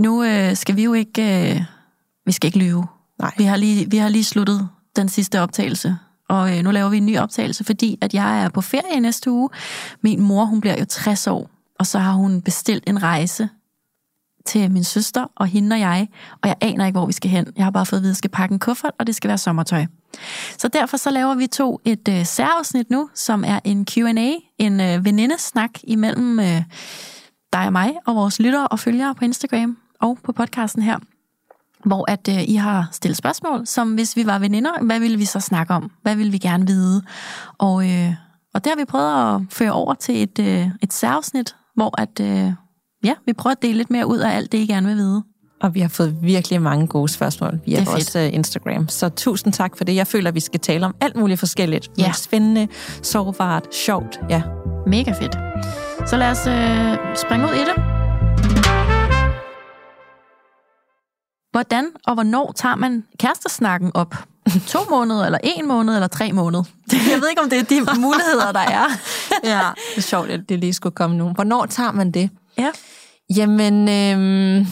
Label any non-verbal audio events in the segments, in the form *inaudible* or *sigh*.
Nu øh, skal vi jo ikke, øh, vi skal ikke lyve. Nej. Vi har, lige, vi har lige sluttet den sidste optagelse, og øh, nu laver vi en ny optagelse, fordi at jeg er på ferie næste uge. Min mor, hun bliver jo 60 år, og så har hun bestilt en rejse til min søster og hende og jeg, og jeg aner ikke, hvor vi skal hen. Jeg har bare fået at vide, at jeg skal pakke en kuffert, og det skal være sommertøj. Så derfor så laver vi to et øh, særafsnit nu, som er en Q&A, en øh, venindesnak imellem øh, dig og mig og vores lyttere og følgere på Instagram og på podcasten her, hvor at øh, I har stillet spørgsmål, som hvis vi var veninder, hvad ville vi så snakke om? Hvad ville vi gerne vide? Og, øh, og det har vi prøvet at føre over til et, øh, et særafsnit, hvor at, øh, ja, vi prøver at dele lidt mere ud af alt det, I gerne vil vide. Og vi har fået virkelig mange gode spørgsmål via vores øh, Instagram. Så tusind tak for det. Jeg føler, at vi skal tale om alt muligt forskelligt. Ja. Men Spændende, sårbart, sjovt. Ja. Mega fedt. Så lad os øh, springe ud i det. Hvordan og hvornår tager man kærestesnakken op? To *laughs* måneder, eller en måned, eller tre måneder? Jeg ved ikke, om det er de *laughs* muligheder, der er. ja. Det er sjovt, at det lige skulle komme nu. Hvornår tager man det? Ja. Jamen, øhm,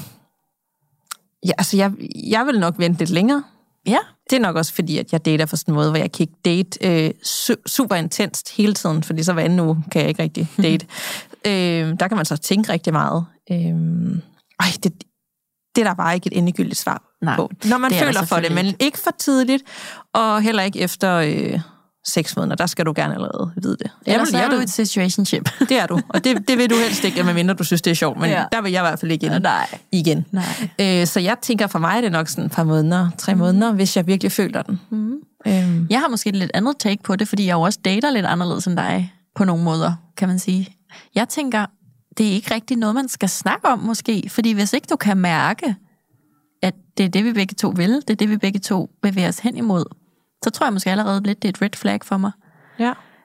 ja, altså jeg, jeg vil nok vente lidt længere. Ja. Det er nok også fordi, at jeg dater på sådan en måde, hvor jeg kan ikke date øh, su- super intenst hele tiden, fordi så hver anden uge kan jeg ikke rigtig date. *laughs* øh, der kan man så tænke rigtig meget. Øh, ej, det, det er der bare ikke et endegyldigt svar Nej, på. Når man er føler for det, men ikke. for tidligt, og heller ikke efter øh, seks måneder. Der skal du gerne allerede vide det. Ellers vil- er du et situationship. Det er du, og det, det vil du helst ikke, medmindre du synes, det er sjovt, men Ja. der vil jeg i hvert fald ikke ind Nej. igen. Nej. Øh, så jeg tænker, for mig er det nok sådan et par måneder, tre måneder, hvis jeg virkelig føler den. Mm. Øhm, Jeg har måske et lidt andet take på det, fordi jeg jo også dater lidt anderledes end dig, på nogle måder, kan man sige. Jeg tænker, det er ikke rigtig noget, man skal snakke om måske, fordi hvis ikke du kan mærke, at det er det, vi begge to vil, det er det, vi begge to bevæger os hen imod, så tror jeg måske allerede lidt, det er et red flag for mig.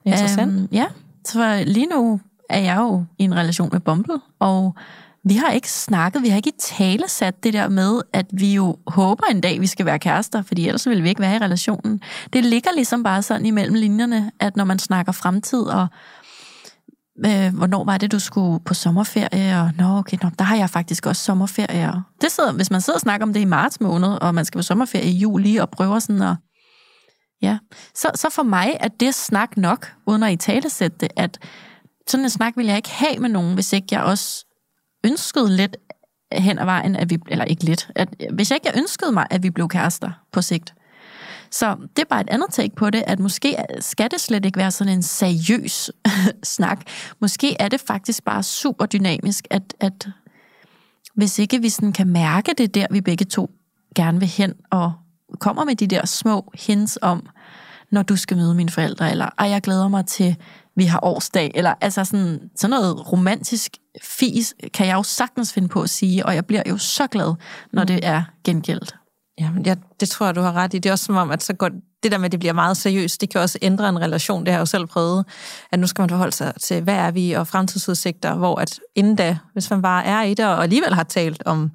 ja, interessant. Øhm, ja, så lige nu er jeg jo i en relation med Bumble, og vi har ikke snakket, vi har ikke i tale sat det der med, at vi jo håber en dag, vi skal være kærester, fordi ellers vil vi ikke være i relationen. Det ligger ligesom bare sådan imellem linjerne, at når man snakker fremtid, og øh, hvornår var det, du skulle på sommerferie, og nå, okay, nå, der har jeg faktisk også sommerferie. Og det sidder, hvis man sidder og snakker om det i marts måned, og man skal på sommerferie i juli, og prøver sådan at Ja, så, så for mig er det snak nok, uden at i tale sætte det, at sådan en snak vil jeg ikke have med nogen, hvis ikke jeg også ønskede lidt hen ad vejen, at vi, eller ikke lidt, at hvis jeg ikke jeg ønskede mig, at vi blev kærester på sigt. Så det er bare et andet take på det, at måske skal det slet ikke være sådan en seriøs *laughs* snak. Måske er det faktisk bare super dynamisk, at, at hvis ikke vi sådan kan mærke det der, vi begge to gerne vil hen, og kommer med de der små hints om, når du skal møde mine forældre, eller ej, jeg glæder mig til, vi har årsdag, eller altså sådan, sådan noget romantisk fis, kan jeg jo sagtens finde på at sige, og jeg bliver jo så glad, når det er gengældt. Jamen, ja, det tror jeg, du har ret i. Det er også som om, at så går, det der med, at det bliver meget seriøst, det kan også ændre en relation. Det har jeg jo selv prøvet, at nu skal man forholde sig til, hvad er vi, og fremtidsudsigter, hvor at inden da, hvis man bare er i det, og alligevel har talt om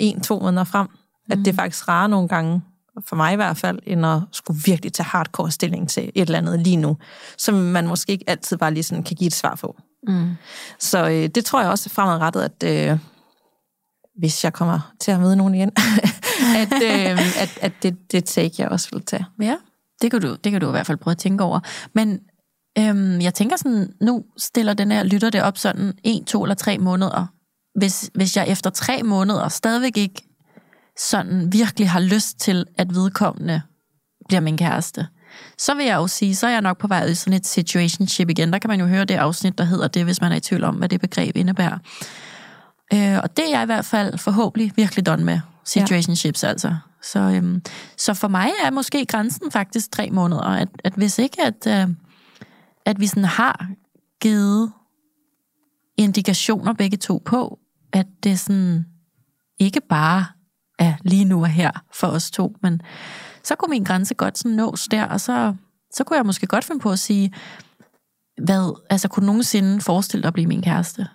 en, to måneder frem, at det er faktisk rare nogle gange, for mig i hvert fald, end at skulle virkelig tage hardcore stilling til et eller andet lige nu, som man måske ikke altid bare lige sådan kan give et svar på. Mm. Så øh, det tror jeg også fremadrettet, at øh, hvis jeg kommer til at møde nogen igen, *laughs* at, øh, at, at det, det take jeg også vil tage. Ja, det kan, du, det kan du i hvert fald prøve at tænke over. Men øhm, jeg tænker sådan, nu stiller den her lytter det op sådan en, to eller tre måneder. Hvis, hvis jeg efter tre måneder stadigvæk ikke sådan virkelig har lyst til, at vedkommende bliver min kæreste, så vil jeg jo sige, så er jeg nok på vej ud i sådan et situationship igen. Der kan man jo høre det afsnit, der hedder det, hvis man er i tvivl om, hvad det begreb indebærer. Øh, og det er jeg i hvert fald forhåbentlig virkelig done med. Situationships ja. altså. Så, øhm, så for mig er måske grænsen faktisk tre måneder. At, at hvis ikke, at, øh, at vi sådan har givet indikationer begge to på, at det sådan ikke bare er lige nu og her for os to, men så kunne min grænse godt sådan nås der, og så, så kunne jeg måske godt finde på at sige, hvad, altså kunne nogensinde forestille dig at blive min kæreste?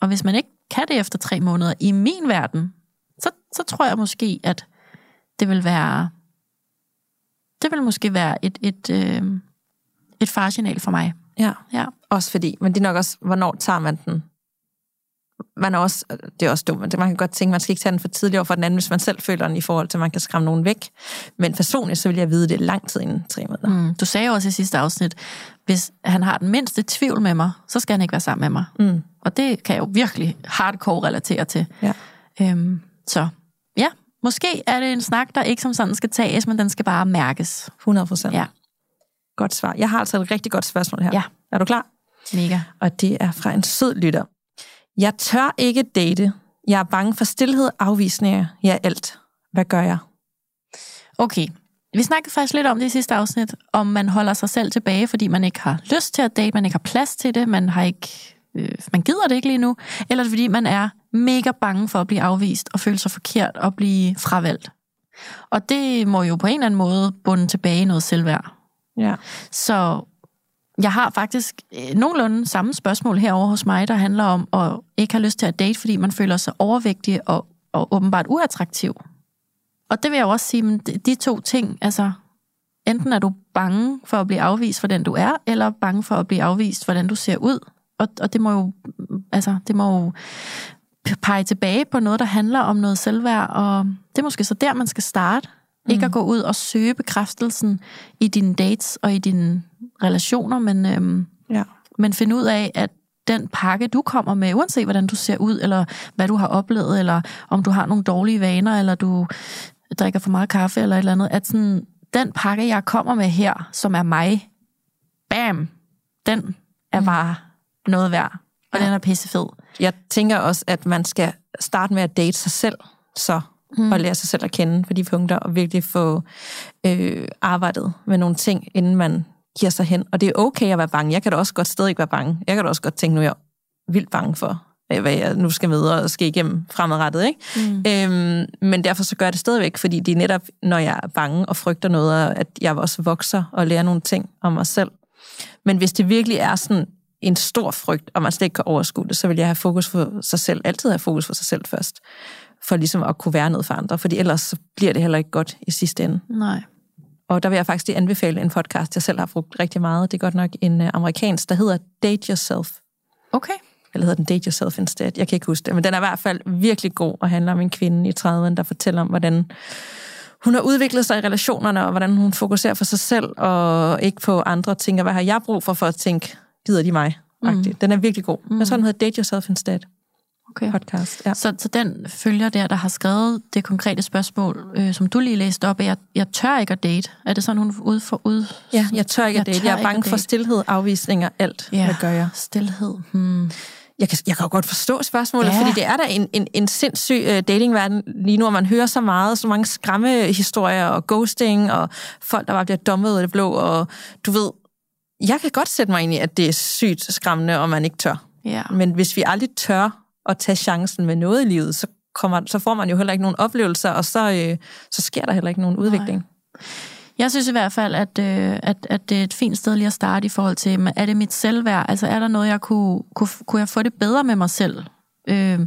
Og hvis man ikke kan det efter tre måneder, i min verden, så, så tror jeg måske, at det vil være, det vil måske være et, et, øh, et farsignal for mig. Ja. Ja. Også fordi, men det er nok også, hvornår tager man den? Man er også, det er også dumt, man kan godt tænke, man skal ikke tage den for tidligt over for den anden, hvis man selv føler den i forhold til, at man kan skræmme nogen væk. Men personligt, så vil jeg vide det lang tid inden tre måneder. Mm, du sagde også i sidste afsnit, hvis han har den mindste tvivl med mig, så skal han ikke være sammen med mig. Mm. Og det kan jeg jo virkelig hardcore relatere til. Ja. Øhm, så ja, måske er det en snak, der ikke som sådan skal tages, men den skal bare mærkes. 100 procent. Ja, Godt svar. Jeg har altså et rigtig godt spørgsmål her. Ja. Er du klar? mega. Og det er fra en sød lytter. Jeg tør ikke date. Jeg er bange for stillhed, afvisninger, ja alt. Hvad gør jeg? Okay, vi snakkede faktisk lidt om det i sidste afsnit, om man holder sig selv tilbage, fordi man ikke har lyst til at date, man ikke har plads til det, man har ikke, øh, man gider det ikke lige nu, eller fordi man er mega bange for at blive afvist og føle sig forkert og blive fravalgt. Og det må jo på en eller anden måde bunde tilbage i noget selvværd. Ja. Så jeg har faktisk øh, nogenlunde samme spørgsmål herover hos mig, der handler om at ikke have lyst til at date, fordi man føler sig overvægtig og, og åbenbart uattraktiv. Og det vil jeg også sige, men de to ting, altså enten er du bange for at blive afvist for den du er, eller bange for at blive afvist for den du ser ud. Og, og det må jo, altså, det må jo pege tilbage på noget, der handler om noget selvværd, og det er måske så der, man skal starte. Mm. Ikke at gå ud og søge bekræftelsen i dine dates og i dine relationer, men, øhm, Ja. men finde ud af, at den pakke, du kommer med, uanset hvordan du ser ud, eller hvad du har oplevet, eller om du har nogle dårlige vaner, eller du drikker for meget kaffe, eller et eller andet, at sådan, den pakke, jeg kommer med her, som er mig, bam, den er bare noget værd, og Ja. den er pissefed. Jeg tænker også, at man skal starte med at date sig selv, så mm. og lære sig selv at kende på de punkter, og virkelig få øh, arbejdet med nogle ting, inden man giver sig hen. Og det er okay at være bange. Jeg kan da også godt stadig være bange. Jeg kan da også godt tænke, nu er jeg vildt bange for, hvad jeg nu skal med og skal igennem fremadrettet. Ikke? Mm. Øhm, men derfor så gør jeg det stadigvæk, fordi det er netop, når jeg er bange og frygter noget, at jeg også vokser og lærer nogle ting om mig selv. Men hvis det virkelig er sådan en stor frygt, og man slet ikke kan overskue det, så vil jeg have fokus på sig selv. Altid have fokus på sig selv først. For ligesom at kunne være noget for andre. Fordi ellers så bliver det heller ikke godt i sidste ende. Nej. Og der vil jeg faktisk lige anbefale en podcast, jeg selv har brugt rigtig meget. Det er godt nok en uh, amerikansk, der hedder Date Yourself. Okay. Eller hedder den Date Yourself Instead? Jeg kan ikke huske det. Men den er i hvert fald virkelig god og handler om en kvinde i 30'erne, der fortæller om, hvordan hun har udviklet sig i relationerne, og hvordan hun fokuserer på sig selv, og ikke på andre ting. Og hvad har jeg brug for, for at tænke, gider de mig? Mm. Den er virkelig god. Mm. Jeg tror, den hedder Date Yourself Instead okay. podcast. Ja. Så, så den følger der, der har skrevet det konkrete spørgsmål, øh, som du lige læste op, at jeg, jeg tør ikke at date. Er det sådan, hun ud for ud? ja, jeg tør ikke at Jeg date. tør Jeg er bange at for date. stillhed, afvisninger, alt. Ja, Hvad gør jeg? Stilhed. Hmm. Jeg kan, jeg kan jo godt forstå spørgsmålet, Ja. fordi det er da en, en, en sindssyg uh, datingverden lige nu, og man hører så meget, så mange skræmmehistorier og ghosting, og folk, der bare bliver dummet af det blå, og du ved, jeg kan godt sætte mig ind i, at det er sygt skræmmende, og man ikke tør. Ja. Men hvis vi aldrig tør at tage chancen med noget i livet, så, kommer, så får man jo heller ikke nogen oplevelser, og så, øh, så sker der heller ikke nogen udvikling. Jeg synes i hvert fald, at, øh, at, at det er et fint sted lige at starte i forhold til, er det mit selvværd? Altså er der noget, jeg kunne, kunne, kunne jeg få det bedre med mig selv? Øh,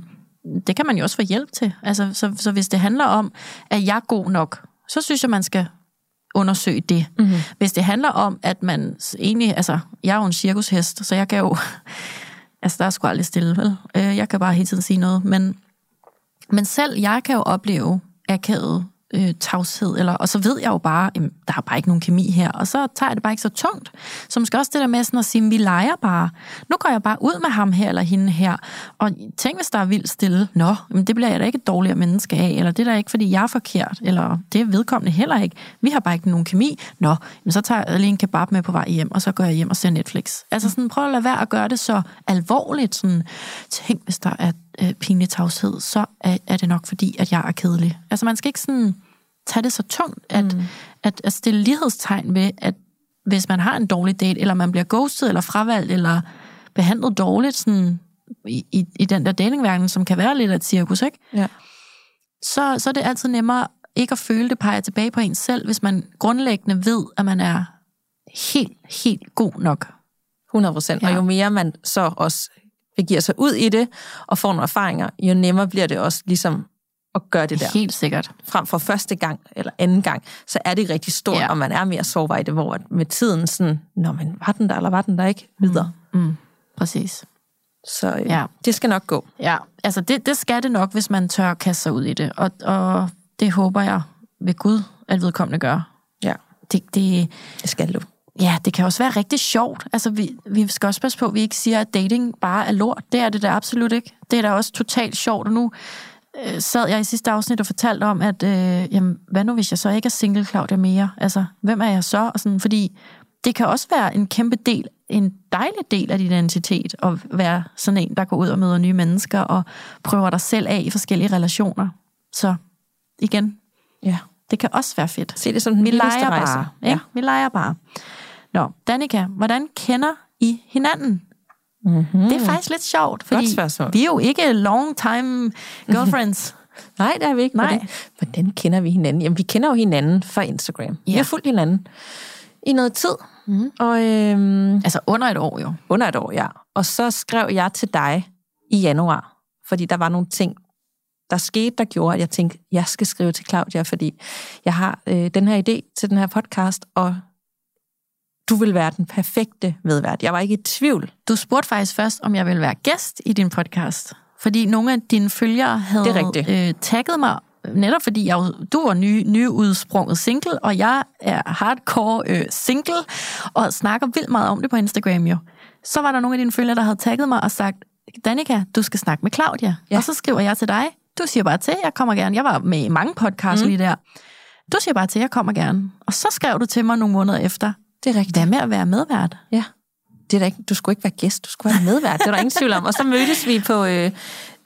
det kan man jo også få hjælp til. Altså, så, så hvis det handler om, at jeg er god nok, så synes jeg, man skal undersøge det. Mm-hmm. Hvis det handler om, at man egentlig, altså, jeg er jo en cirkushest, så jeg kan jo, *laughs* altså der er sgu aldrig stille, vel? Øh, Jeg kan bare hele tiden sige noget, men, men selv jeg kan jo opleve akavet øh, tavshed, eller, og så ved jeg jo bare, jamen, der er bare ikke nogen kemi her, og så tager jeg det bare ikke så tungt. Så måske også det der med sådan at sige, vi leger bare. Nu går jeg bare ud med ham her eller hende her, og tænk, hvis der er vildt stille. Nå, men det bliver jeg da ikke et dårligere menneske af, eller det er da ikke, fordi jeg er forkert, eller det er vedkommende heller ikke. Vi har bare ikke nogen kemi. Nå, men så tager jeg lige en kebab med på vej hjem, og så går jeg hjem og ser Netflix. Altså sådan, prøv at lade være at gøre det så alvorligt. Sådan, tænk, hvis der er øh, pinlig tavshed, så er, er det nok fordi, at jeg er kedelig. Altså man skal ikke sådan tage det så tungt, at, mm. at, at stille lighedstegn ved, at hvis man har en dårlig date, eller man bliver ghostet, eller fravalgt, eller behandlet dårligt sådan, i, i, i den der datingverden, som kan være lidt af et cirkus, ikke? Ja. så, så er det altid nemmere ikke at føle, det peger tilbage på en selv, hvis man grundlæggende ved, at man er helt, helt god nok. 100 procent. Ja. Og jo mere man så også begiver sig ud i det, og får nogle erfaringer, jo nemmere bliver det også ligesom at gøre det der. Helt sikkert. Frem for første gang eller anden gang, så er det rigtig stort, ja. og man er mere sårbar i det, hvor med tiden sådan, nå, men var den der, eller var den der ikke? Videre. Mm. Mm. Præcis. Så øh, ja. det skal nok gå. Ja, altså det, det skal det nok, hvis man tør at kaste sig ud i det. Og, og det håber jeg ved Gud, at vedkommende gør. Ja. Det, det, det skal du. Ja, det kan også være rigtig sjovt. Altså, vi, vi skal også passe på, at vi ikke siger, at dating bare er lort. Det er det da absolut ikke. Det er da også totalt sjovt. Og nu øh, sad jeg i sidste afsnit og fortalte om, at øh, jamen, hvad nu, hvis jeg så ikke er single, Claudia, mere? Altså, hvem er jeg så? Og sådan, fordi det kan også være en kæmpe del, en dejlig del af din identitet, at være sådan en, der går ud og møder nye mennesker og prøver dig selv af i forskellige relationer. Så igen, ja. det kan også være fedt. Se det som den vi leger bare. Ja. Vi leger bare. Nå, Danika, hvordan kender I hinanden? Mm-hmm. Det er faktisk lidt sjovt, fordi vi er jo ikke long time girlfriends. *laughs* Nej, det er vi ikke. Nej. Hvordan, hvordan kender vi hinanden? Jamen, vi kender jo hinanden fra Instagram. Ja. Vi har fulgt hinanden i noget tid. Mm. Og, øhm, altså under et år jo. Under et år, ja. Og så skrev jeg til dig i januar, fordi der var nogle ting, der skete, der gjorde, at jeg tænkte, jeg skal skrive til Claudia, fordi jeg har øh, den her idé til den her podcast, og du vil være den perfekte medvært. Jeg var ikke i tvivl. Du spurgte faktisk først, om jeg ville være gæst i din podcast. Fordi nogle af dine følgere havde øh, tagget mig, netop fordi jeg, du var ny, nyudsprunget single, og jeg er hardcore øh, single, og snakker vildt meget om det på Instagram jo. Så var der nogle af dine følgere, der havde tagget mig og sagt, Danika, du skal snakke med Claudia. Ja. Og så skriver jeg til dig, du siger bare til, jeg kommer gerne. Jeg var med i mange podcasts mm. lige der. Du siger bare til, jeg kommer gerne. Og så skrev du til mig nogle måneder efter, det er rigtigt. Hvad med at være medvært? Ja. Det er da ikke, du skulle ikke være gæst, du skulle være medvært. Det er der ingen tvivl om. Og så mødtes vi på øh,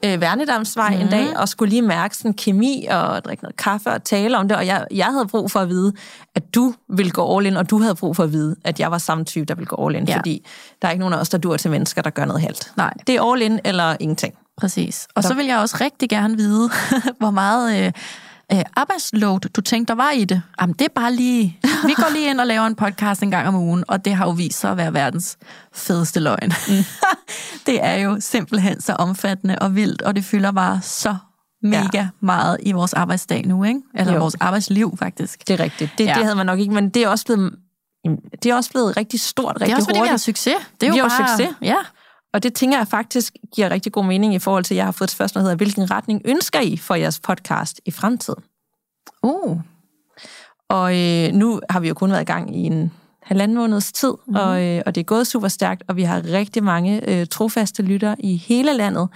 øh, Værnedamsvej mm. en dag, og skulle lige mærke sådan kemi og drikke noget kaffe og tale om det. Og jeg, jeg havde brug for at vide, at du ville gå all in, og du havde brug for at vide, at jeg var samme type, der ville gå all in. Ja. Fordi der er ikke nogen af os, der dur til mennesker, der gør noget helt. Nej. Det er all in eller ingenting. Præcis. Og så, så vil jeg også rigtig gerne vide, *laughs* hvor meget... Øh, øh, arbejdsload, du tænkte, der var i det? Jamen, det er bare lige... Vi går lige ind og laver en podcast en gang om ugen, og det har jo vist sig at være verdens fedeste løgn. Mm. *laughs* det er jo simpelthen så omfattende og vildt, og det fylder bare så mega ja. meget i vores arbejdsdag nu, ikke? Eller jo. vores arbejdsliv, faktisk. Det er rigtigt. Det, ja. det havde man nok ikke, men det er også blevet det er også blevet rigtig stort, rigtig hurtigt. Det er også, fordi hurtigt. vi har succes. Det er vi jo bare... succes. Ja. Og det tænker jeg faktisk giver rigtig god mening i forhold til, at jeg har fået et spørgsmål, der hedder, hvilken retning ønsker I for jeres podcast i fremtiden? Uh. Og øh, nu har vi jo kun været i gang i en halvanden måneds tid, mm. og, øh, og det er gået super stærkt, og vi har rigtig mange øh, trofaste lytter i hele landet.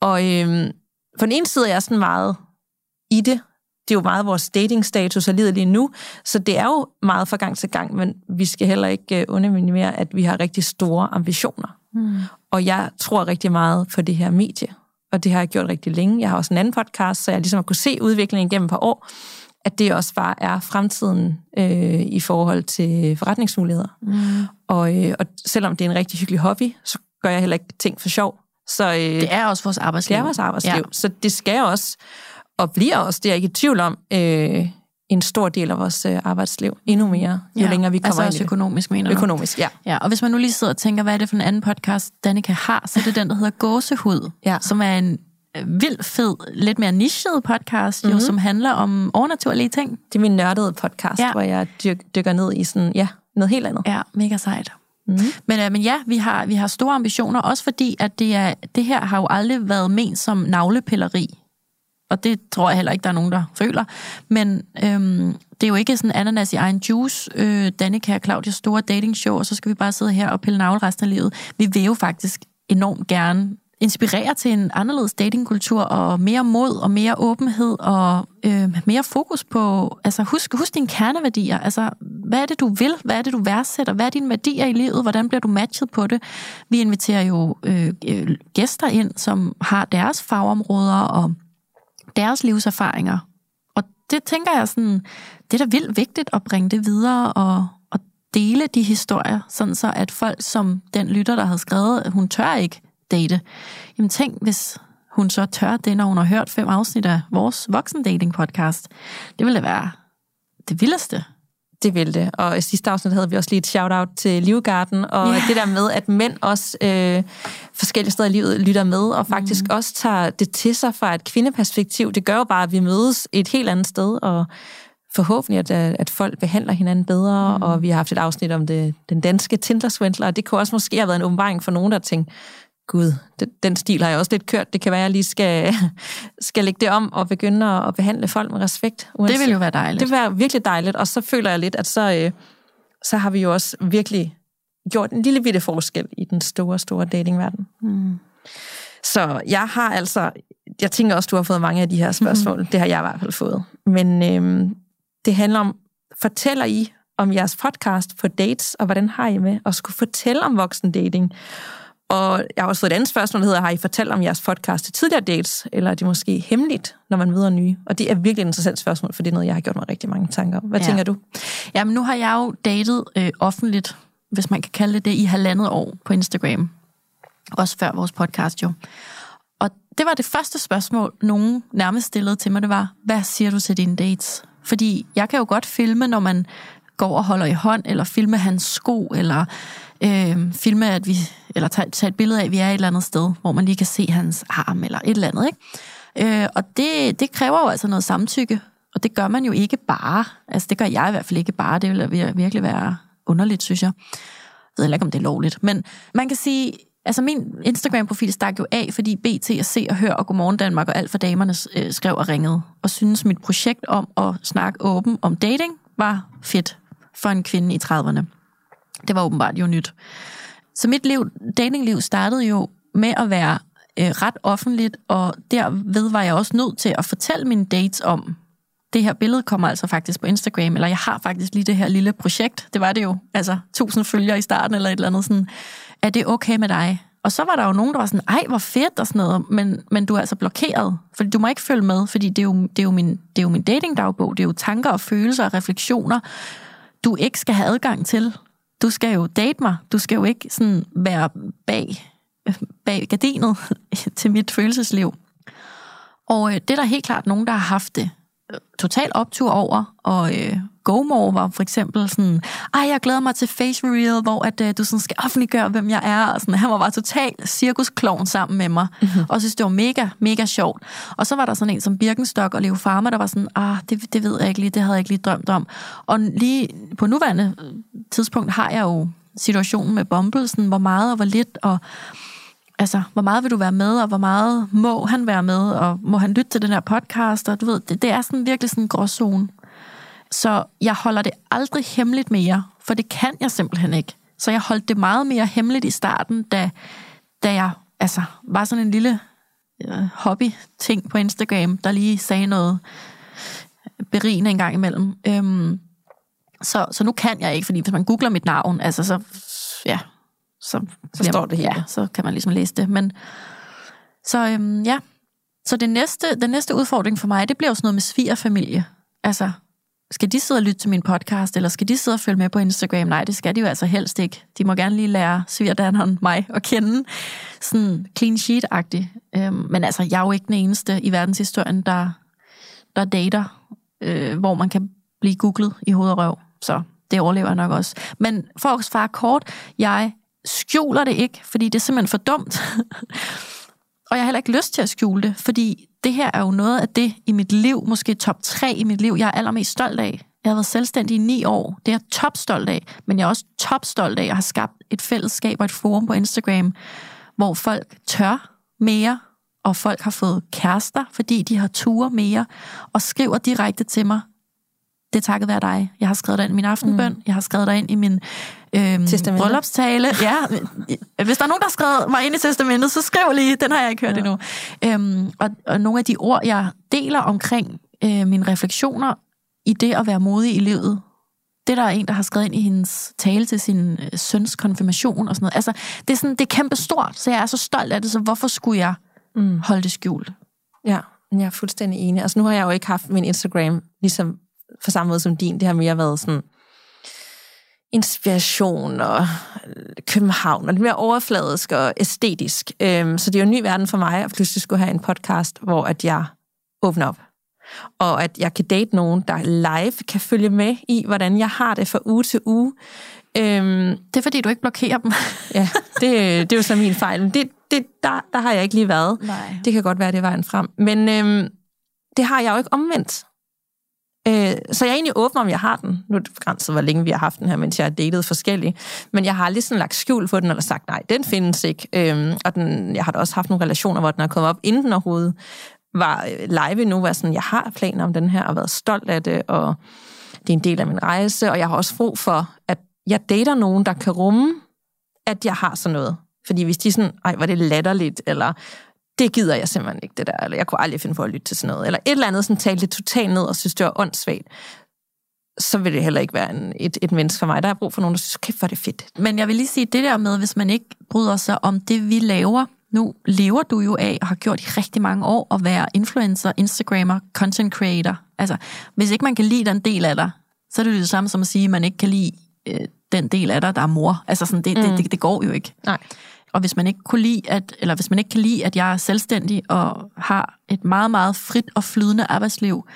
Og øh, på den ene side er jeg sådan meget i det. Det er jo meget vores datingstatus og livet lige nu, så det er jo meget fra gang til gang, men vi skal heller ikke øh, underminimere, at vi har rigtig store ambitioner. Mm. Og jeg tror rigtig meget på det her medie, og det har jeg gjort rigtig længe. Jeg har også en anden podcast, så jeg ligesom har kunne se udviklingen igennem et par år, at det også bare er fremtiden øh, i forhold til forretningsmuligheder. Mm. Og, øh, og selvom det er en rigtig hyggelig hobby, så gør jeg heller ikke ting for sjov. Så, øh, det er også vores arbejdsliv. Det er vores arbejdsliv, ja. så det skal også, og bliver også, det er jeg ikke i tvivl om, øh, en stor del af vores øh, arbejdsliv. Endnu mere, jo ja, længere vi kommer altså ind også økonomisk, mener du? Økonomisk, ja. ja. Og hvis man nu lige sidder og tænker, hvad er det for en anden podcast, Danika har, så er det den, der hedder Gåsehud, *laughs* ja. som er en øh, vildt fed, lidt mere nichet podcast, mm-hmm. jo, mhm. som handler om overnaturlige ting. Det er min nørdede podcast, ja. hvor jeg dyk, dykker ned i sådan, ja, noget helt andet. Ja, mega sejt. Mm. Men, øh, men ja, vi har, vi har store ambitioner, også fordi, at det, er, det her har jo aldrig været ment som navlepilleri og det tror jeg heller ikke, der er nogen, der føler. Men øhm, det er jo ikke sådan ananas i egen juice, øh, Danika og Claudias store datingshow, og så skal vi bare sidde her og pille navl resten af livet. Vi vil jo faktisk enormt gerne inspirere til en anderledes datingkultur, og mere mod, og mere åbenhed, og øh, mere fokus på, altså husk, husk dine kerneværdier, altså hvad er det, du vil, hvad er det, du værdsætter, hvad er dine værdier i livet, hvordan bliver du matchet på det. Vi inviterer jo øh, øh gæster ind, som har deres fagområder, og deres livserfaringer. Og det tænker jeg sådan, det er da vildt vigtigt at bringe det videre og, og dele de historier, sådan så at folk som den lytter, der havde skrevet, at hun tør ikke date. Jamen tænk, hvis hun så tør det, når hun har hørt fem afsnit af vores voksendating podcast. Det ville da være det vildeste. Det vil det. Og i sidste afsnit havde vi også lige et shout-out til Livgarden, og yeah. det der med, at mænd også øh, forskellige steder i livet lytter med, og faktisk mm. også tager det til sig fra et kvindeperspektiv. Det gør jo bare, at vi mødes et helt andet sted, og forhåbentlig, at, at folk behandler hinanden bedre, mm. og vi har haft et afsnit om det, den danske Tinder-svindler, og det kunne også måske have været en åbenbaring for nogen, der tænkte, gud, den, den stil har jeg også lidt kørt. Det kan være, at jeg lige skal, *laughs* skal lægge det om og begynde at behandle folk med respekt. Uanset. Det vil jo være dejligt. Det vil være virkelig dejligt, og så føler jeg lidt, at så, øh, så har vi jo også virkelig gjort en lille bitte forskel i den store, store datingverden. Mm. Så jeg har altså, jeg tænker også, du har fået mange af de her spørgsmål. Mm. Det har jeg i hvert fald fået. Men øhm, det handler om, fortæller I om jeres podcast på dates, og hvordan har I med at skulle fortælle om voksen dating? Og jeg har også fået et andet spørgsmål, der hedder, har I fortalt om jeres podcast til tidligere dates, eller er det måske hemmeligt, når man møder nye? Og det er virkelig et interessant spørgsmål, for det er noget, jeg har gjort mig rigtig mange tanker om. Hvad ja. tænker du? Jamen, nu har jeg jo datet øh, offentligt, hvis man kan kalde det det, i halvandet år på Instagram. Også før vores podcast jo. Og det var det første spørgsmål, nogen nærmest stillede til mig, det var, hvad siger du til dine dates? Fordi jeg kan jo godt filme, når man går og holder i hånd, eller filme hans sko, eller øh, filme, at vi, eller tage, tage et billede af, at vi er et eller andet sted, hvor man lige kan se hans arm, eller et eller andet, ikke? Øh, og det, det kræver jo altså noget samtykke, og det gør man jo ikke bare. Altså, det gør jeg i hvert fald ikke bare. Det vil virkelig være underligt, synes jeg. Jeg ved ikke, om det er lovligt. Men man kan sige, altså min Instagram-profil stak jo af, fordi BT og Se og Hør og Godmorgen Danmark og alt for damerne øh, skrev og ringede, og synes mit projekt om at snakke åben om dating var fedt for en kvinde i 30'erne. Det var åbenbart jo nyt. Så mit liv, datingliv startede jo med at være øh, ret offentligt, og derved var jeg også nødt til at fortælle mine dates om, det her billede kommer altså faktisk på Instagram, eller jeg har faktisk lige det her lille projekt, det var det jo, altså tusind følgere i starten, eller et eller andet sådan, er det okay med dig? Og så var der jo nogen, der var sådan, ej, hvor fedt og sådan noget, men, men du er altså blokeret, fordi du må ikke følge med, fordi det er jo, det er jo min, det er jo min datingdagbog, det er jo tanker og følelser og refleksioner, du ikke skal have adgang til. Du skal jo date mig, du skal jo ikke sådan være bag, bag gardinet *laughs* til mit følelsesliv. Og øh, det er der helt klart nogen, der har haft det total optur over, og øh, GoMore var for eksempel sådan, ej, jeg glæder mig til face reveal, hvor at, øh, du sådan skal offentliggøre, hvem jeg er, og sådan, han var bare total cirkusklovn sammen med mig, mm-hmm. og synes, det var mega, mega sjovt. Og så var der sådan en som Birkenstock og Leo Farmer, der var sådan, ah, det, det ved jeg ikke lige, det havde jeg ikke lige drømt om. Og lige på nuværende tidspunkt har jeg jo situationen med Bumble, sådan, hvor meget og hvor lidt, og altså, hvor meget vil du være med, og hvor meget må han være med, og må han lytte til den her podcast, og du ved, det, det er sådan virkelig sådan en gråzone. Så jeg holder det aldrig hemmeligt mere, for det kan jeg simpelthen ikke. Så jeg holdt det meget mere hemmeligt i starten, da, da jeg altså, var sådan en lille øh, hobby-ting på Instagram, der lige sagde noget berigende en gang imellem. Øhm, så, så nu kan jeg ikke, fordi hvis man googler mit navn, altså så, ja, så, så står det hele. Ja, så kan man ligesom læse det. Men, så øhm, ja, så det næste, den næste udfordring for mig, det bliver jo sådan noget med svigerfamilie. Altså, skal de sidde og lytte til min podcast, eller skal de sidde og følge med på Instagram? Nej, det skal de jo altså helst ikke. De må gerne lige lære svigerdanneren mig at kende. Sådan clean sheet-agtigt. Øhm, men altså, jeg er jo ikke den eneste i verdenshistorien, der, der dater, øh, hvor man kan blive googlet i hoved og røv. Så det overlever jeg nok også. Men for at svare kort, jeg skjuler det ikke, fordi det er simpelthen for dumt. *laughs* og jeg har heller ikke lyst til at skjule det, fordi det her er jo noget af det i mit liv, måske top 3 i mit liv, jeg er allermest stolt af. Jeg har været selvstændig i ni år. Det er jeg topstolt af. Men jeg er også topstolt af at have skabt et fællesskab og et forum på Instagram, hvor folk tør mere, og folk har fået kærester, fordi de har ture mere, og skriver direkte til mig, det er takket være dig. Jeg har skrevet dig ind i min aftenbøn, mm. jeg har skrevet dig ind i min øhm, bryllupstale. Ja, hvis der er nogen, der har skrevet mig ind i testamentet, så skriv lige, den har jeg ikke hørt ja. endnu. Øhm, og, og nogle af de ord, jeg deler omkring øh, mine refleksioner i det at være modig i livet, det der er en, der har skrevet ind i hendes tale til sin øh, søns konfirmation og sådan noget. Altså, det er, sådan, det er kæmpe stort, så jeg er så stolt af det, så hvorfor skulle jeg mm. holde det skjult? Ja, jeg er fuldstændig enig. Altså, nu har jeg jo ikke haft min Instagram ligesom for samme måde som din. Det har mere været sådan inspiration og København, og lidt mere overfladisk og æstetisk. Øhm, så det er jo en ny verden for mig, at pludselig skulle have en podcast, hvor at jeg åbner op. Og at jeg kan date nogen, der live kan følge med i, hvordan jeg har det fra uge til uge. Øhm, det er fordi, du ikke blokerer dem. *laughs* ja, det, det er jo så min fejl. Men det, det, der, der har jeg ikke lige været. Nej. Det kan godt være, det er vejen frem. Men øhm, det har jeg jo ikke omvendt. Øh, så jeg er egentlig åben om, jeg har den. Nu er det begrænset, hvor længe vi har haft den her, mens jeg har datet forskellige. Men jeg har aldrig sådan lagt skjul på den, eller sagt, nej, den findes ikke. Øh, og den, jeg har da også haft nogle relationer, hvor den er kommet op, inden den overhovedet var øh, live nu, var sådan, jeg har planer om den her, og været stolt af det, og det er en del af min rejse, og jeg har også brug for, at jeg dater nogen, der kan rumme, at jeg har sådan noget. Fordi hvis de sådan, ej, var det latterligt, eller det gider jeg simpelthen ikke, det der, eller jeg kunne aldrig finde på at lytte til sådan noget, eller et eller andet, sådan talte det totalt ned og synes, det var åndssvagt, så vil det heller ikke være en, et, et menneske for mig. Der er brug for nogen, der synes, kæft, hvor er det fedt. Men jeg vil lige sige, det der med, hvis man ikke bryder sig om det, vi laver, nu lever du jo af og har gjort i rigtig mange år at være influencer, instagrammer, content creator. Altså, hvis ikke man kan lide den del af dig, så er det jo det samme som at sige, at man ikke kan lide øh, den del af dig, der er mor. Altså, sådan, det, mm. det, det, det går jo ikke. Nej. Og hvis man ikke kunne lide, at, eller hvis man ikke kan lide, at jeg er selvstændig og har et meget, meget frit og flydende arbejdsliv,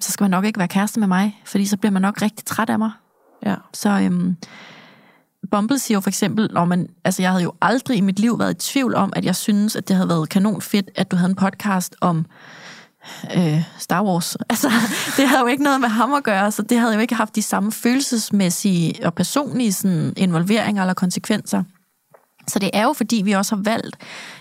så skal man nok ikke være kæreste med mig, fordi så bliver man nok rigtig træt af mig. Ja. Så øhm, Bumble siger jo for eksempel, når man, altså jeg havde jo aldrig i mit liv været i tvivl om, at jeg synes, at det havde været kanon fedt, at du havde en podcast om øh, Star Wars. *laughs* Altså, det havde jo ikke noget med ham at gøre, så det havde jo ikke haft de samme følelsesmæssige og personlige sådan, involveringer eller konsekvenser. Så det er jo fordi, vi også har valgt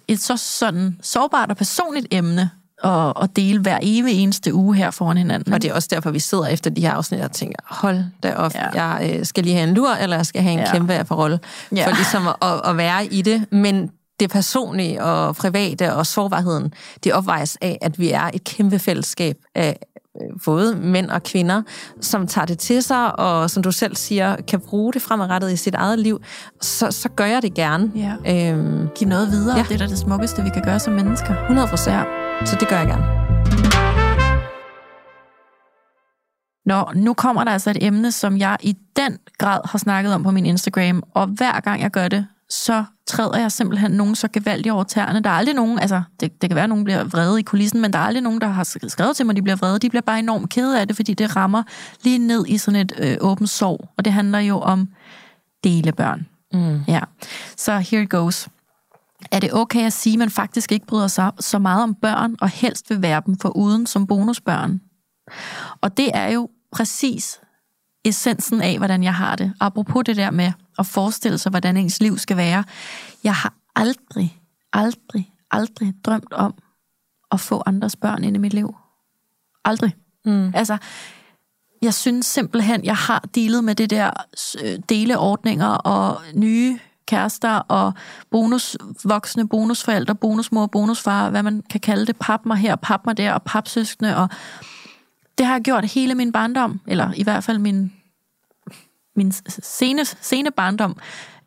et så sådan sårbart og personligt emne at, at dele hver evig eneste uge her foran hinanden. Og det er også derfor, vi sidder efter de her afsnit og tænker, hold da op, ja. jeg øh, skal lige have en lur, eller jeg skal have en ja. kæmpe rolle, ja. for ligesom at, at være i det. Men det personlige og private og sårbarheden, det opvejes af, at vi er et kæmpe fællesskab af både mænd og kvinder, som tager det til sig, og som du selv siger, kan bruge det fremadrettet i sit eget liv, så, så gør jeg det gerne. Ja. Øhm, Giv noget videre, ja. det er da det smukkeste, vi kan gøre som mennesker. 100 procent. Ja. Så det gør jeg gerne. Nå, nu kommer der altså et emne, som jeg i den grad har snakket om på min Instagram, og hver gang jeg gør det, så træder jeg simpelthen nogen så gevaldigt over tæerne. Der er aldrig nogen, altså det, det kan være, at nogen bliver vrede i kulissen, men der er aldrig nogen, der har skrevet til mig, at de bliver vrede. De bliver bare enormt kede af det, fordi det rammer lige ned i sådan et øh, åbent sorg. Og det handler jo om delebørn. Mm. Ja. Så here it goes. Er det okay at sige, at man faktisk ikke bryder sig så meget om børn, og helst vil være dem for uden som bonusbørn? Og det er jo præcis essensen af, hvordan jeg har det. Apropos det der med at forestille sig, hvordan ens liv skal være. Jeg har aldrig, aldrig, aldrig drømt om at få andres børn ind i mit liv. Aldrig. Mm. Altså, jeg synes simpelthen, jeg har dealet med det der øh, deleordninger og nye kærester og bonus, voksne bonusforældre, bonusmor, bonusfar, hvad man kan kalde det, pap mig her, pap mig der, og papsøskende, og det har jeg gjort hele min barndom, eller i hvert fald min, min sene, sene barndom,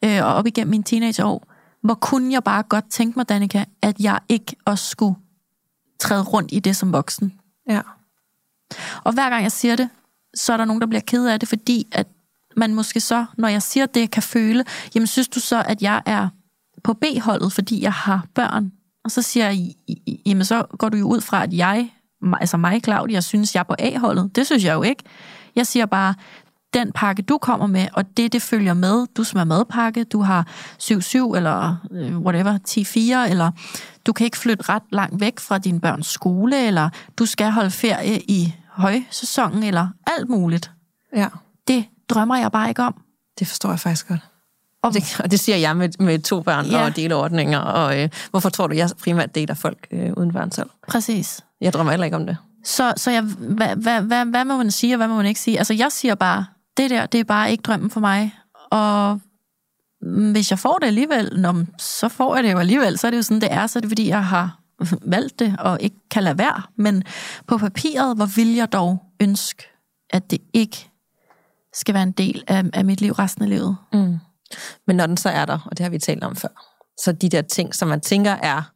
øh, og op igennem mine teenageår, hvor kunne jeg bare godt tænke mig, Danika, at jeg ikke også skulle træde rundt i det som voksen. Ja. Og hver gang jeg siger det, så er der nogen, der bliver ked af det, fordi at man måske så, når jeg siger det, kan føle, jamen synes du så, at jeg er på B-holdet, fordi jeg har børn? Og så siger jeg, jamen så går du jo ud fra, at jeg altså mig, Claudia, synes, jeg er på A-holdet. Det synes jeg jo ikke. Jeg siger bare, den pakke, du kommer med, og det, det følger med. Du som er madpakke, du har 7-7 eller øh, whatever, 10-4, eller du kan ikke flytte ret langt væk fra din børns skole, eller du skal holde ferie i højsæsonen, eller alt muligt. Ja. Det drømmer jeg bare ikke om. Det forstår jeg faktisk godt. Og det, og det siger jeg med, med to børn ja. og deleordninger. Og øh, hvorfor tror du, jeg primært deler folk øh, uden børn selv? Præcis. Jeg drømmer heller ikke om det. Så, så jeg, hvad, hvad, hvad, hvad må man sige, og hvad må man ikke sige? Altså, jeg siger bare, det der, det er bare ikke drømmen for mig. Og hvis jeg får det alligevel, nå, så får jeg det jo alligevel. Så er det jo sådan, det er. Så er det, fordi jeg har valgt det, og ikke kan lade være. Men på papiret, hvor vil jeg dog ønske, at det ikke skal være en del af, af mit liv resten af livet. Mm. Men når den så er der, og det har vi talt om før, så de der ting, som man tænker er,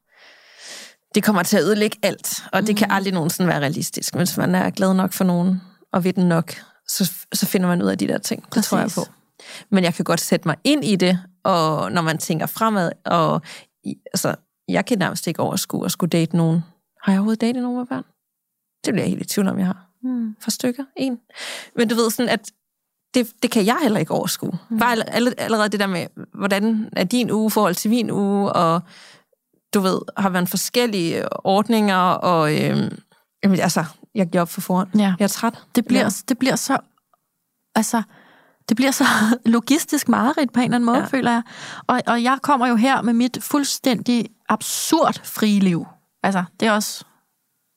det kommer til at ødelægge alt, og det mm. kan aldrig nogensinde være realistisk. Hvis man er glad nok for nogen, og ved den nok, så, så finder man ud af de der ting. Det Præcis. tror jeg på. men jeg kan godt sætte mig ind i det, og når man tænker fremad, og altså, jeg kan nærmest ikke overskue at skulle date nogen. Har jeg overhovedet datet nogen med børn? Det bliver jeg helt i tvivl om, jeg har. Mm. For stykker? En. Men du ved sådan, at det, det kan jeg heller ikke overskue. Mm. Bare allerede det der med, hvordan er din uge forhold til min uge, og du ved, har man forskellige ordninger, og øh, jamen, altså, jeg giver op for forhånd. Ja. Jeg er træt. Det bliver, ja. det bliver så, altså, det bliver så *laughs* logistisk mareridt på en eller anden måde, ja. føler jeg. Og, og jeg kommer jo her med mit fuldstændig absurd frie liv. Altså, det er også,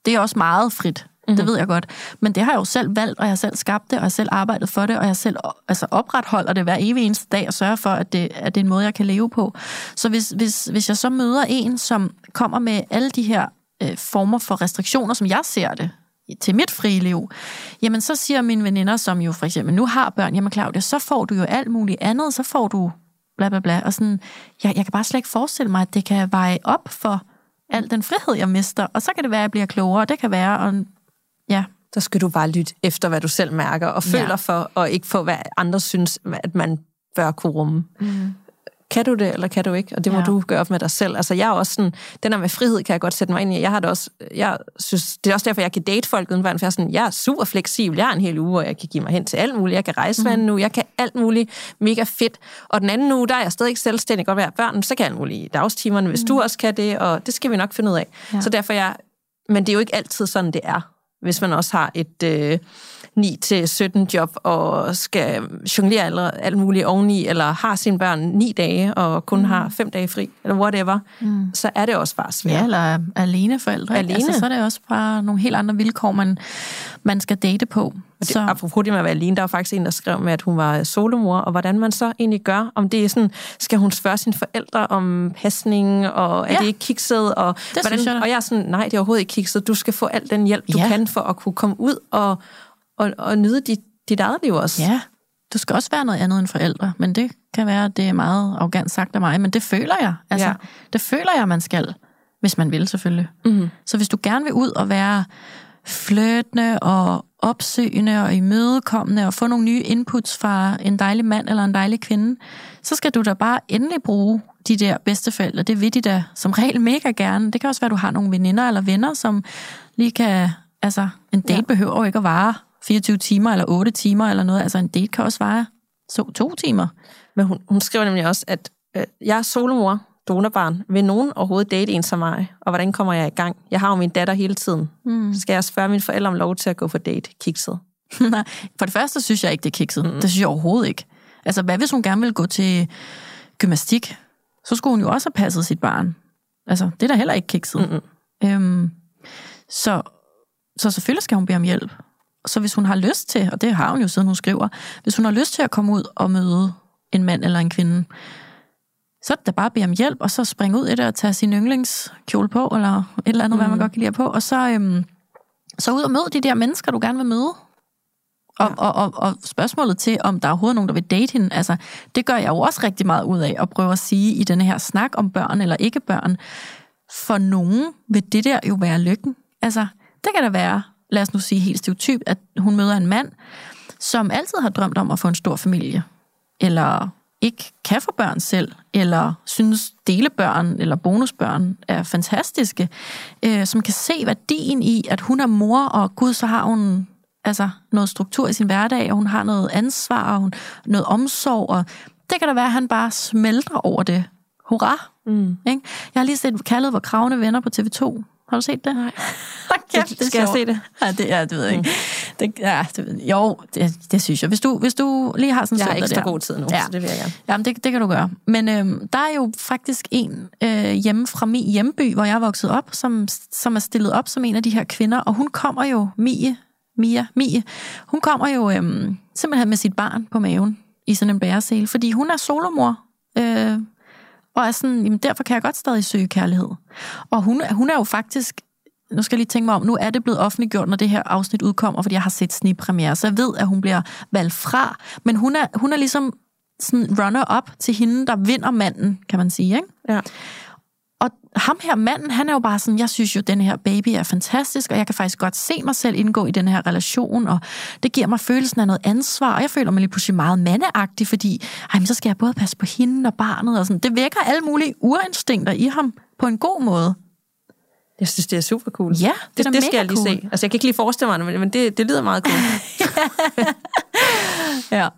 det er også meget frit. Mm-hmm. Det ved jeg godt. Men det har jeg jo selv valgt, og jeg har selv skabt det, og jeg har selv arbejdet for det, og jeg selv altså, opretholder det hver evig eneste dag og sørger for, at det, at det er en måde, jeg kan leve på. Så hvis, hvis, hvis jeg så møder en, som kommer med alle de her øh, former for restriktioner, som jeg ser det, til mit frie liv, jamen så siger mine veninder, som jo for eksempel nu har børn, jamen Claudia, så får du jo alt muligt andet, så får du bla bla bla, og sådan, jeg, jeg kan bare slet ikke forestille mig, at det kan veje op for al den frihed, jeg mister, og så kan det være, at jeg bliver klogere, det kan være, og ja. Der skal du bare lytte efter, hvad du selv mærker, og føler ja. for, og ikke for, hvad andre synes, at man bør kunne rumme. Mm kan du det, eller kan du ikke? Og det må ja. du gøre op med dig selv. Altså, jeg er også sådan, den der med frihed kan jeg godt sætte mig ind i. Jeg har det også, jeg synes, det er også derfor, jeg kan date folk uden for jeg er, sådan, jeg er super fleksibel. Jeg har en hel uge, hvor jeg kan give mig hen til alt muligt. Jeg kan rejse hver mm. nu, jeg kan alt muligt mega fedt. Og den anden uge, der er jeg stadig ikke selvstændig. Godt være børn, så kan jeg alt muligt i dagstimerne, hvis mm. du også kan det, og det skal vi nok finde ud af. Ja. Så derfor jeg, men det er jo ikke altid sådan, det er, hvis man også har et... Øh, 9-17 job og skal jonglere alt, alt muligt oveni, eller har sine børn 9 dage og kun mm. har 5 dage fri, eller whatever, mm. så er det også bare svært. Ja, eller alene forældre. Alene. Altså, så er det også bare nogle helt andre vilkår, man, man skal date på. Det, så. Apropos det med at være alene, der var faktisk en, der skrev med, at hun var solomor, og hvordan man så egentlig gør, om det er sådan, skal hun spørge sine forældre om pasning, og er ja. det ikke kikset, og, det hvordan, jeg. og jeg er sådan, nej, det er overhovedet ikke kikset, du skal få al den hjælp, du ja. kan for at kunne komme ud og, og, og nyde dit, dit eget liv også. Ja, du skal også være noget andet end forældre, men det kan være, at det er meget arrogant sagt af mig, men det føler jeg. Altså, ja. Det føler jeg, man skal, hvis man vil selvfølgelig. Mm-hmm. Så hvis du gerne vil ud og være flirtende og opsøgende og imødekommende og få nogle nye inputs fra en dejlig mand eller en dejlig kvinde, så skal du da bare endelig bruge de der bedsteforældre. Det vil de da som regel mega gerne. Det kan også være, at du har nogle veninder eller venner, som lige kan... Altså, en date ja. behøver jo ikke at vare 24 timer eller 8 timer eller noget. Altså en date kan også vare så to timer. Men hun, hun skriver nemlig også, at øh, jeg er solomor, donorbarn. Vil nogen overhovedet date en som mig? Og hvordan kommer jeg i gang? Jeg har jo min datter hele tiden. Mm. Så skal jeg spørge mine forældre om lov til at gå på date? Kikset. *laughs* For det første synes jeg ikke, det er kikset. Mm. Det synes jeg overhovedet ikke. Altså, hvad hvis hun gerne vil gå til gymnastik? Så skulle hun jo også have passet sit barn. Altså, det er da heller ikke kikset. Mm-hmm. Øhm, så, så selvfølgelig skal hun bede om hjælp. Så hvis hun har lyst til, og det har hun jo siden hun skriver, hvis hun har lyst til at komme ud og møde en mand eller en kvinde, så er det da bare at bede om hjælp, og så springe ud i det og tage sin yndlingskjole på, eller et eller andet, mm. hvad man mm. godt kan lide på, og så, øhm, så ud og møde de der mennesker, du gerne vil møde. Og, og, og, og spørgsmålet til, om der er overhovedet nogen, der vil date hende, altså, det gør jeg jo også rigtig meget ud af, at prøve at sige i denne her snak om børn eller ikke børn. For nogen vil det der jo være lykken. Altså, det kan da være, lad os nu sige helt stereotyp, at hun møder en mand, som altid har drømt om at få en stor familie, eller ikke kan få børn selv, eller synes delebørn eller bonusbørn er fantastiske, øh, som kan se værdien i, at hun er mor, og gud, så har hun altså noget struktur i sin hverdag, og hun har noget ansvar, og hun, noget omsorg, og det kan da være, at han bare smelter over det. Hurra! Mm. Ikke? Jeg har lige set kaldet, hvor kravene venner på TV2. Har du set det? Nej. *laughs* Kæft, det skal jeg se det? Ja, det, ja, det ved jeg ikke. Mm. Det, ja, det, ved, jo, det, det synes jeg. Hvis du, hvis du lige har sådan en Jeg har ekstra der. god tid nu, ja. så det vil jeg gerne. Jamen, det, det kan du gøre. Men øhm, der er jo faktisk en øh, hjemme fra min hjemby, hvor jeg er vokset op, som, som er stillet op som en af de her kvinder, og hun kommer jo, Mie, Mia, Mie, hun kommer jo øhm, simpelthen med sit barn på maven i sådan en bæresæl, fordi hun er solomor. Øh, og er sådan, jamen derfor kan jeg godt stadig søge kærlighed. Og hun, hun er jo faktisk, nu skal jeg lige tænke mig om, nu er det blevet offentliggjort, når det her afsnit udkommer, fordi jeg har set snigpremiere, så jeg ved, at hun bliver valgt fra. Men hun er, hun er ligesom sådan runner-up til hende, der vinder manden, kan man sige. Ikke? Ja og ham her manden, han er jo bare sådan, jeg synes jo, den her baby er fantastisk, og jeg kan faktisk godt se mig selv indgå i den her relation, og det giver mig følelsen af noget ansvar, og jeg føler mig lige pludselig meget mandeagtig, fordi ej, men så skal jeg både passe på hende og barnet, og sådan. Det vækker alle mulige urinstinkter i ham på en god måde. Jeg synes, det er super cool. Ja, det, er det skal jeg lige cool. se. Altså, jeg kan ikke lige forestille mig det, men- men det, det lyder meget cool. *laughs* Ja.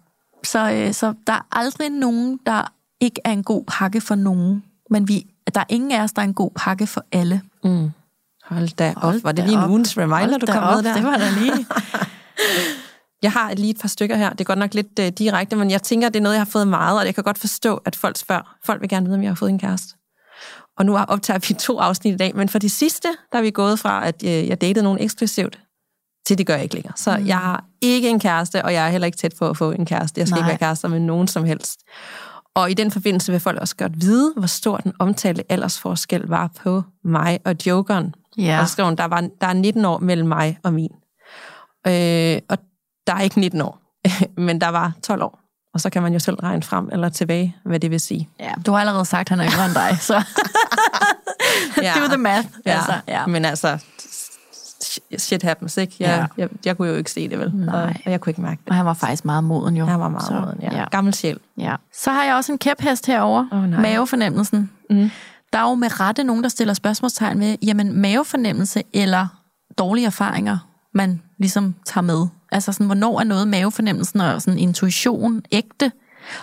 Så, øh, så der er aldrig nogen, der ikke er en god pakke for nogen. Men vi, der er ingen af os, der er en god pakke for alle. Hold da op. Hold Var det da lige en op. ugens reminder, du da kom op, med der? Det var der lige. *laughs* Jeg har lige et par stykker her. Det er godt nok lidt uh, direkte, men jeg tænker, det er noget, jeg har fået meget, og jeg kan godt forstå, at folk spørger. Folk vil gerne vide, om jeg har fået en kæreste. Og nu optager vi to afsnit i dag, men for de sidste, der er vi gået fra, at uh, jeg datede nogen eksklusivt, til det gør jeg ikke længere. Så mm. jeg har ikke en kæreste, og jeg er heller ikke tæt på at få en kæreste. Jeg skal Nej. ikke være kærester med nogen som helst. Og i den forbindelse vil folk også godt vide, hvor stor den omtalte aldersforskel var på mig og jokeren. Ja. Og så skrev hun, der, var, der er 19 år mellem mig og min. Øh, og der er ikke 19 år, *laughs* men der var 12 år. Og så kan man jo selv regne frem eller tilbage, hvad det vil sige. ja. Du har allerede sagt, at han er yngre end dig, så *laughs* *laughs* Ja. do the math. Ja, Altså, ja. Men altså, shit happens, ikke? Jeg, Ja. jeg, jeg kunne jo ikke se det, vel? Nej. Og, og jeg kunne ikke mærke det. Og han var faktisk meget moden jo. Jeg var meget så, moden, ja. ja. Gammel sjæl. ja. Så har jeg også en kæphest herover. Nej. Mavefornemmelsen. Mm. Der er jo med rette nogen, der stiller spørgsmålstegn ved, jamen mavefornemmelse eller dårlige erfaringer, man ligesom tager med. Altså sådan, hvornår er noget mavefornemmelsen og sådan intuition ægte,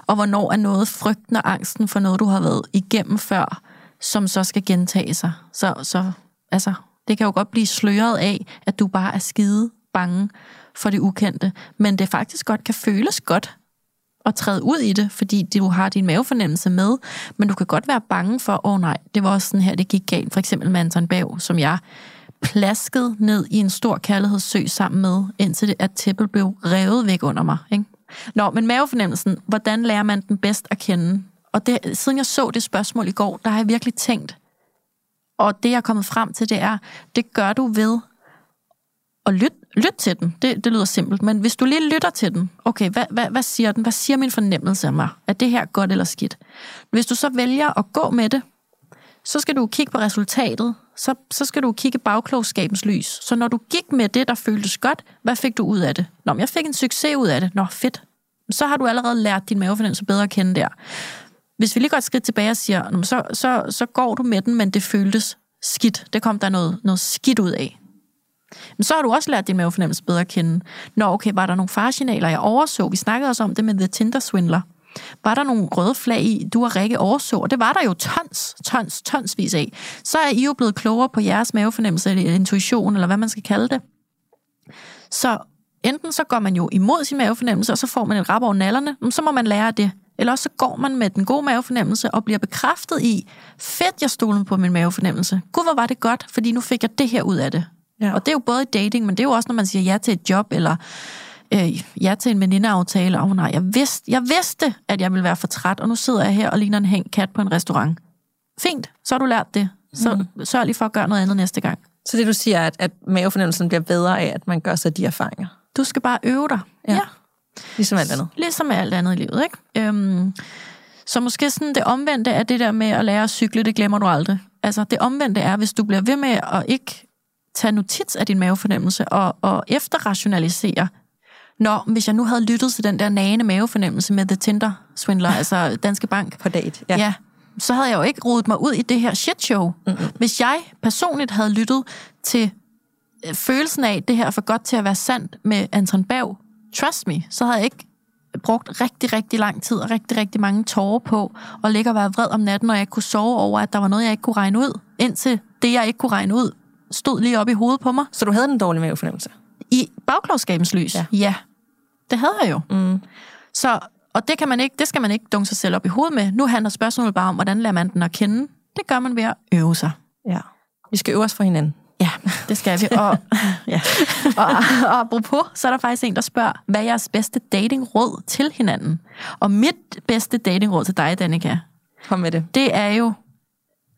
og hvornår er noget frygten og angsten for noget, du har været igennem før, som så skal gentage sig. Så, så altså, det kan jo godt blive sløret af, at du bare er skide bange for det ukendte, men det faktisk godt kan føles godt at træde ud i det, fordi du har din mavefornemmelse med, men du kan godt være bange for, åh oh, nej, det var også sådan her, det gik galt, for eksempel med Anton Bav, som jeg plaskede ned i en stor kærlighedssø sammen med, indtil det, at tæppet blev revet væk under mig. Ikke? Nå, men mavefornemmelsen, hvordan lærer man den bedst at kende? Og det, siden jeg så det spørgsmål i går, der har jeg virkelig tænkt, og det jeg er kommet frem til, det er, det gør du ved at lytte lyt til den. Det, det lyder simpelt, men hvis du lige lytter til den, okay, hvad, hvad, hvad siger den? Hvad siger min fornemmelse af mig? Er det her godt eller skidt? Hvis du så vælger at gå med det, så skal du kigge på resultatet, så, så skal du kigge bagklogskabens lys. Så når du gik med det, der føltes godt, hvad fik du ud af det? Nå, men jeg fik en succes ud af det. Nå, fedt. Så har du allerede lært din mavefornemmelse bedre at kende der. Hvis vi lige går et skridt tilbage og siger, så, så, så går du med den, men det føltes skidt. Det kom der noget, noget skidt ud af. Men så har du også lært din mavefornemmelse bedre at kende. Nå, okay, var der nogle faresignaler, jeg overså? Vi snakkede også om det med The Tinder Swindler. Var der nogle røde flag i, du og Rikke overså? Og det var der jo tons, tons, tonsvis af. Så er I jo blevet klogere på jeres mavefornemmelse, eller intuition, eller hvad man skal kalde det. Så enten så går man jo imod sin mavefornemmelse, og så får man et rap over nallerne, men så må man lære det. Eller også så går man med den gode mavefornemmelse og bliver bekræftet i, fedt, jeg stolede på min mavefornemmelse. Gud, hvor var det godt, fordi nu fik jeg det her ud af det. Ja. Og det er jo både i dating, men det er jo også, når man siger ja til et job, eller øh, ja til en venindeaftale. Åh oh, nej, jeg vidste, jeg vidste, at jeg ville være for træt, og nu sidder jeg her og ligner en hængt kat på en restaurant. Fint, så har du lært det. Så mm. sørg lige for at gøre noget andet næste gang. Så det du siger, er, at, at mavefornemmelsen bliver bedre af, at man gør sig de erfaringer. Du skal bare øve dig. Ja. ja. Ligesom alt andet. Ligesom med alt andet i livet, ikke? Øhm, så måske sådan det omvendte er det der med at lære at cykle, det glemmer du aldrig. Altså det omvendte er, hvis du bliver ved med at ikke tage notits af din mavefornemmelse og, og efterrationalisere, Nå, hvis jeg nu havde lyttet til den der nagende mavefornemmelse med The Tinder Swindler, altså *laughs* Danske Bank, På date. ja. ja, så havde jeg jo ikke rodet mig ud i det her shit show. Mm-hmm. Hvis jeg personligt havde lyttet til øh, følelsen af, det her er for godt til at være sandt med Anton Bav, trust me, så havde jeg ikke brugt rigtig, rigtig lang tid og rigtig, rigtig mange tårer på at ligge og være vred om natten, når jeg kunne sove over, at der var noget, jeg ikke kunne regne ud, indtil det, jeg ikke kunne regne ud, stod lige op i hovedet på mig. Så du havde en dårlig mavefornemmelse? I bagklogskabens lys, ja. Ja. ja. Det havde jeg jo. Mm. Så, og det, kan man ikke, det skal man ikke dunke sig selv op i hovedet med. Nu handler spørgsmålet bare om, hvordan lærer man den at kende. Det gør man ved at øve sig. Ja. Vi skal øve os for hinanden. Ja, det skal vi. Og, *laughs* ja. *laughs* og, og apropos, så er der faktisk en, der spørger, hvad er jeres bedste datingråd til hinanden? Og mit bedste datingråd til dig, Danika, Kom med det. det er jo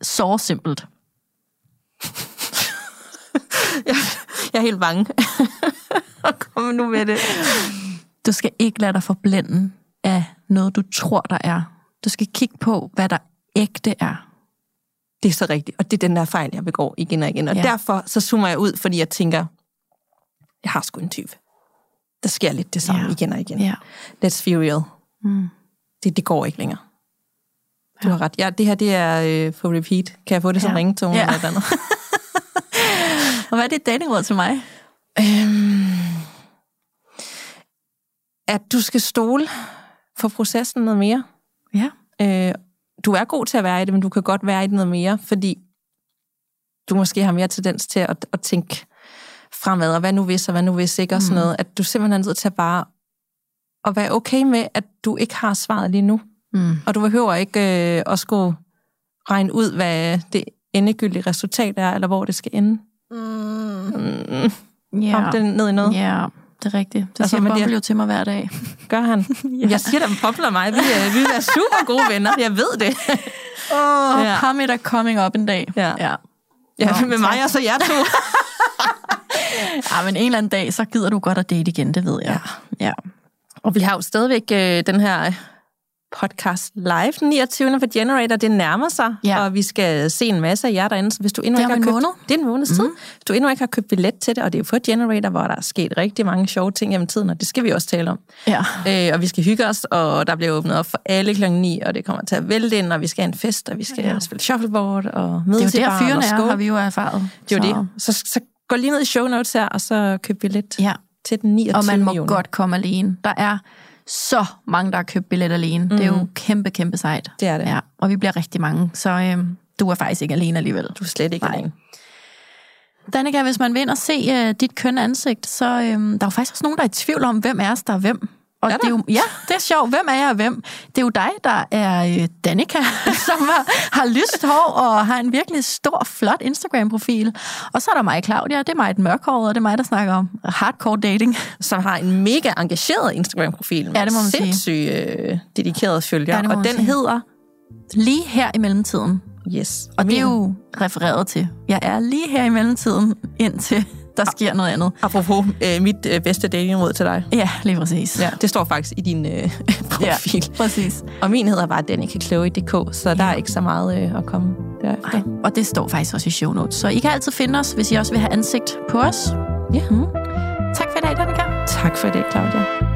så simpelt. *laughs* Jeg er helt bange. Kom nu med det. Du skal ikke lade dig forblænde af noget, du tror, der er. Du skal kigge på, hvad der ægte er. Det er så rigtigt, og det er den der fejl, jeg begår igen og igen. Og Ja. ja. derfor så zoomer jeg ud, fordi jeg tænker, jeg har sgu en tyv. Der sker lidt det samme Ja. ja. igen og igen. Ja. Let's be real. Mm. Det, det går ikke længere. Du har ret. Ja, det her, det er øh, på repeat. Kan jeg få det som Ja. ja. ringetone Ja. eller et eller andet? *laughs* Og hvad er dit datingråd til mig? Øhm, at du skal stole for processen noget mere. Ja. Øh, du er god til at være i det, men du kan godt være i det noget mere, fordi du måske har mere tendens til at, at tænke fremad, og hvad nu hvis, og hvad nu hvis ikke, og sådan Mm. noget. At du simpelthen er nødt til at bare at være okay med, at du ikke har svaret lige nu. Mm. Og du behøver ikke øh, at skulle regne ud, hvad det endegyldige resultat er, eller hvor det skal ende. Mm. Mm, Ja. Om det ned i noget. ja, det er rigtigt. Det Altså, siger Bumble jo til mig hver dag. *laughs* Gør han? *laughs* ja. Jeg siger, at Popler og mig, vi, er, vi være super gode venner. Jeg ved det. *laughs* Åh, oh, Ja. ham er coming up en dag. Ja. ja. Ja, Nå, med tak. mig og så jer to. Ja, men en eller anden dag, så gider du godt at date igen, det ved jeg. Ja. ja. Og vi har jo stadigvæk øh, den her podcast live den 29. for Generator. Det nærmer sig, Ja. og vi skal se en masse af jer derinde. Så hvis du endnu Det ikke har købt, måned. Det er en måneds tid. Hvis du endnu ikke har købt billet til det, og det er jo for Generator, hvor der er sket rigtig mange sjove ting gennem tiden, og det skal vi også tale om. ja. Øh, og vi skal hygge os, og der bliver åbnet op for alle klokken 9, og det kommer til at vælte ind, og vi skal have en fest, og vi skal Ja. spille shuffleboard, og Det mødes er jo der, fyrene er, har vi jo erfaret. Det er jo Så- det. Så, så gå lige ned i show notes her, og så køb billet Ja, til den 29. og man må juni. godt komme alene. Der er så mange, der har købt billet alene. Mm. Det er jo kæmpe, kæmpe sejt. Det er det. Ja, og vi bliver rigtig mange, så øhm, du er faktisk ikke alene alligevel. Du er slet ikke Nej. alene. Danika, hvis man vil ind og se øh, dit kønne ansigt, så øhm, der er jo faktisk også nogen, der er i tvivl om, hvem er os, der er hvem. Og Er det er jo, ja, det er sjovt. Hvem er jeg og hvem? Det er jo dig, der er øh, Danika, *laughs* som har, har lyst hår og har en virkelig stor, flot Instagram-profil. Og så er der mig, Claudia. Det er mig, et mørkhåret, og det er mig, der snakker om hardcore dating. *laughs* Som har en mega engageret Instagram-profil. med Ja, det må man sige. Sindssygt øh, dedikeret følger. Ja, og den sige. hedder... Lige her i mellemtiden. Yes. Og det er jo refereret til. Jeg er lige her i mellemtiden, indtil der sker noget andet. Apropos øh, mit øh, bedste datingråd til dig. Ja, lige præcis. Ja, det står faktisk i din øh, *laughs* profil. Ja, præcis. Og min hedder bare danikachloe.dk, så der er ikke så meget øh, at komme derefter. Nej, og det står faktisk også i show notes. Så I kan altid finde os, hvis I også vil have ansigt på os. Ja. Mm. Tak for i dag, Danika. Tak for det, Claudia.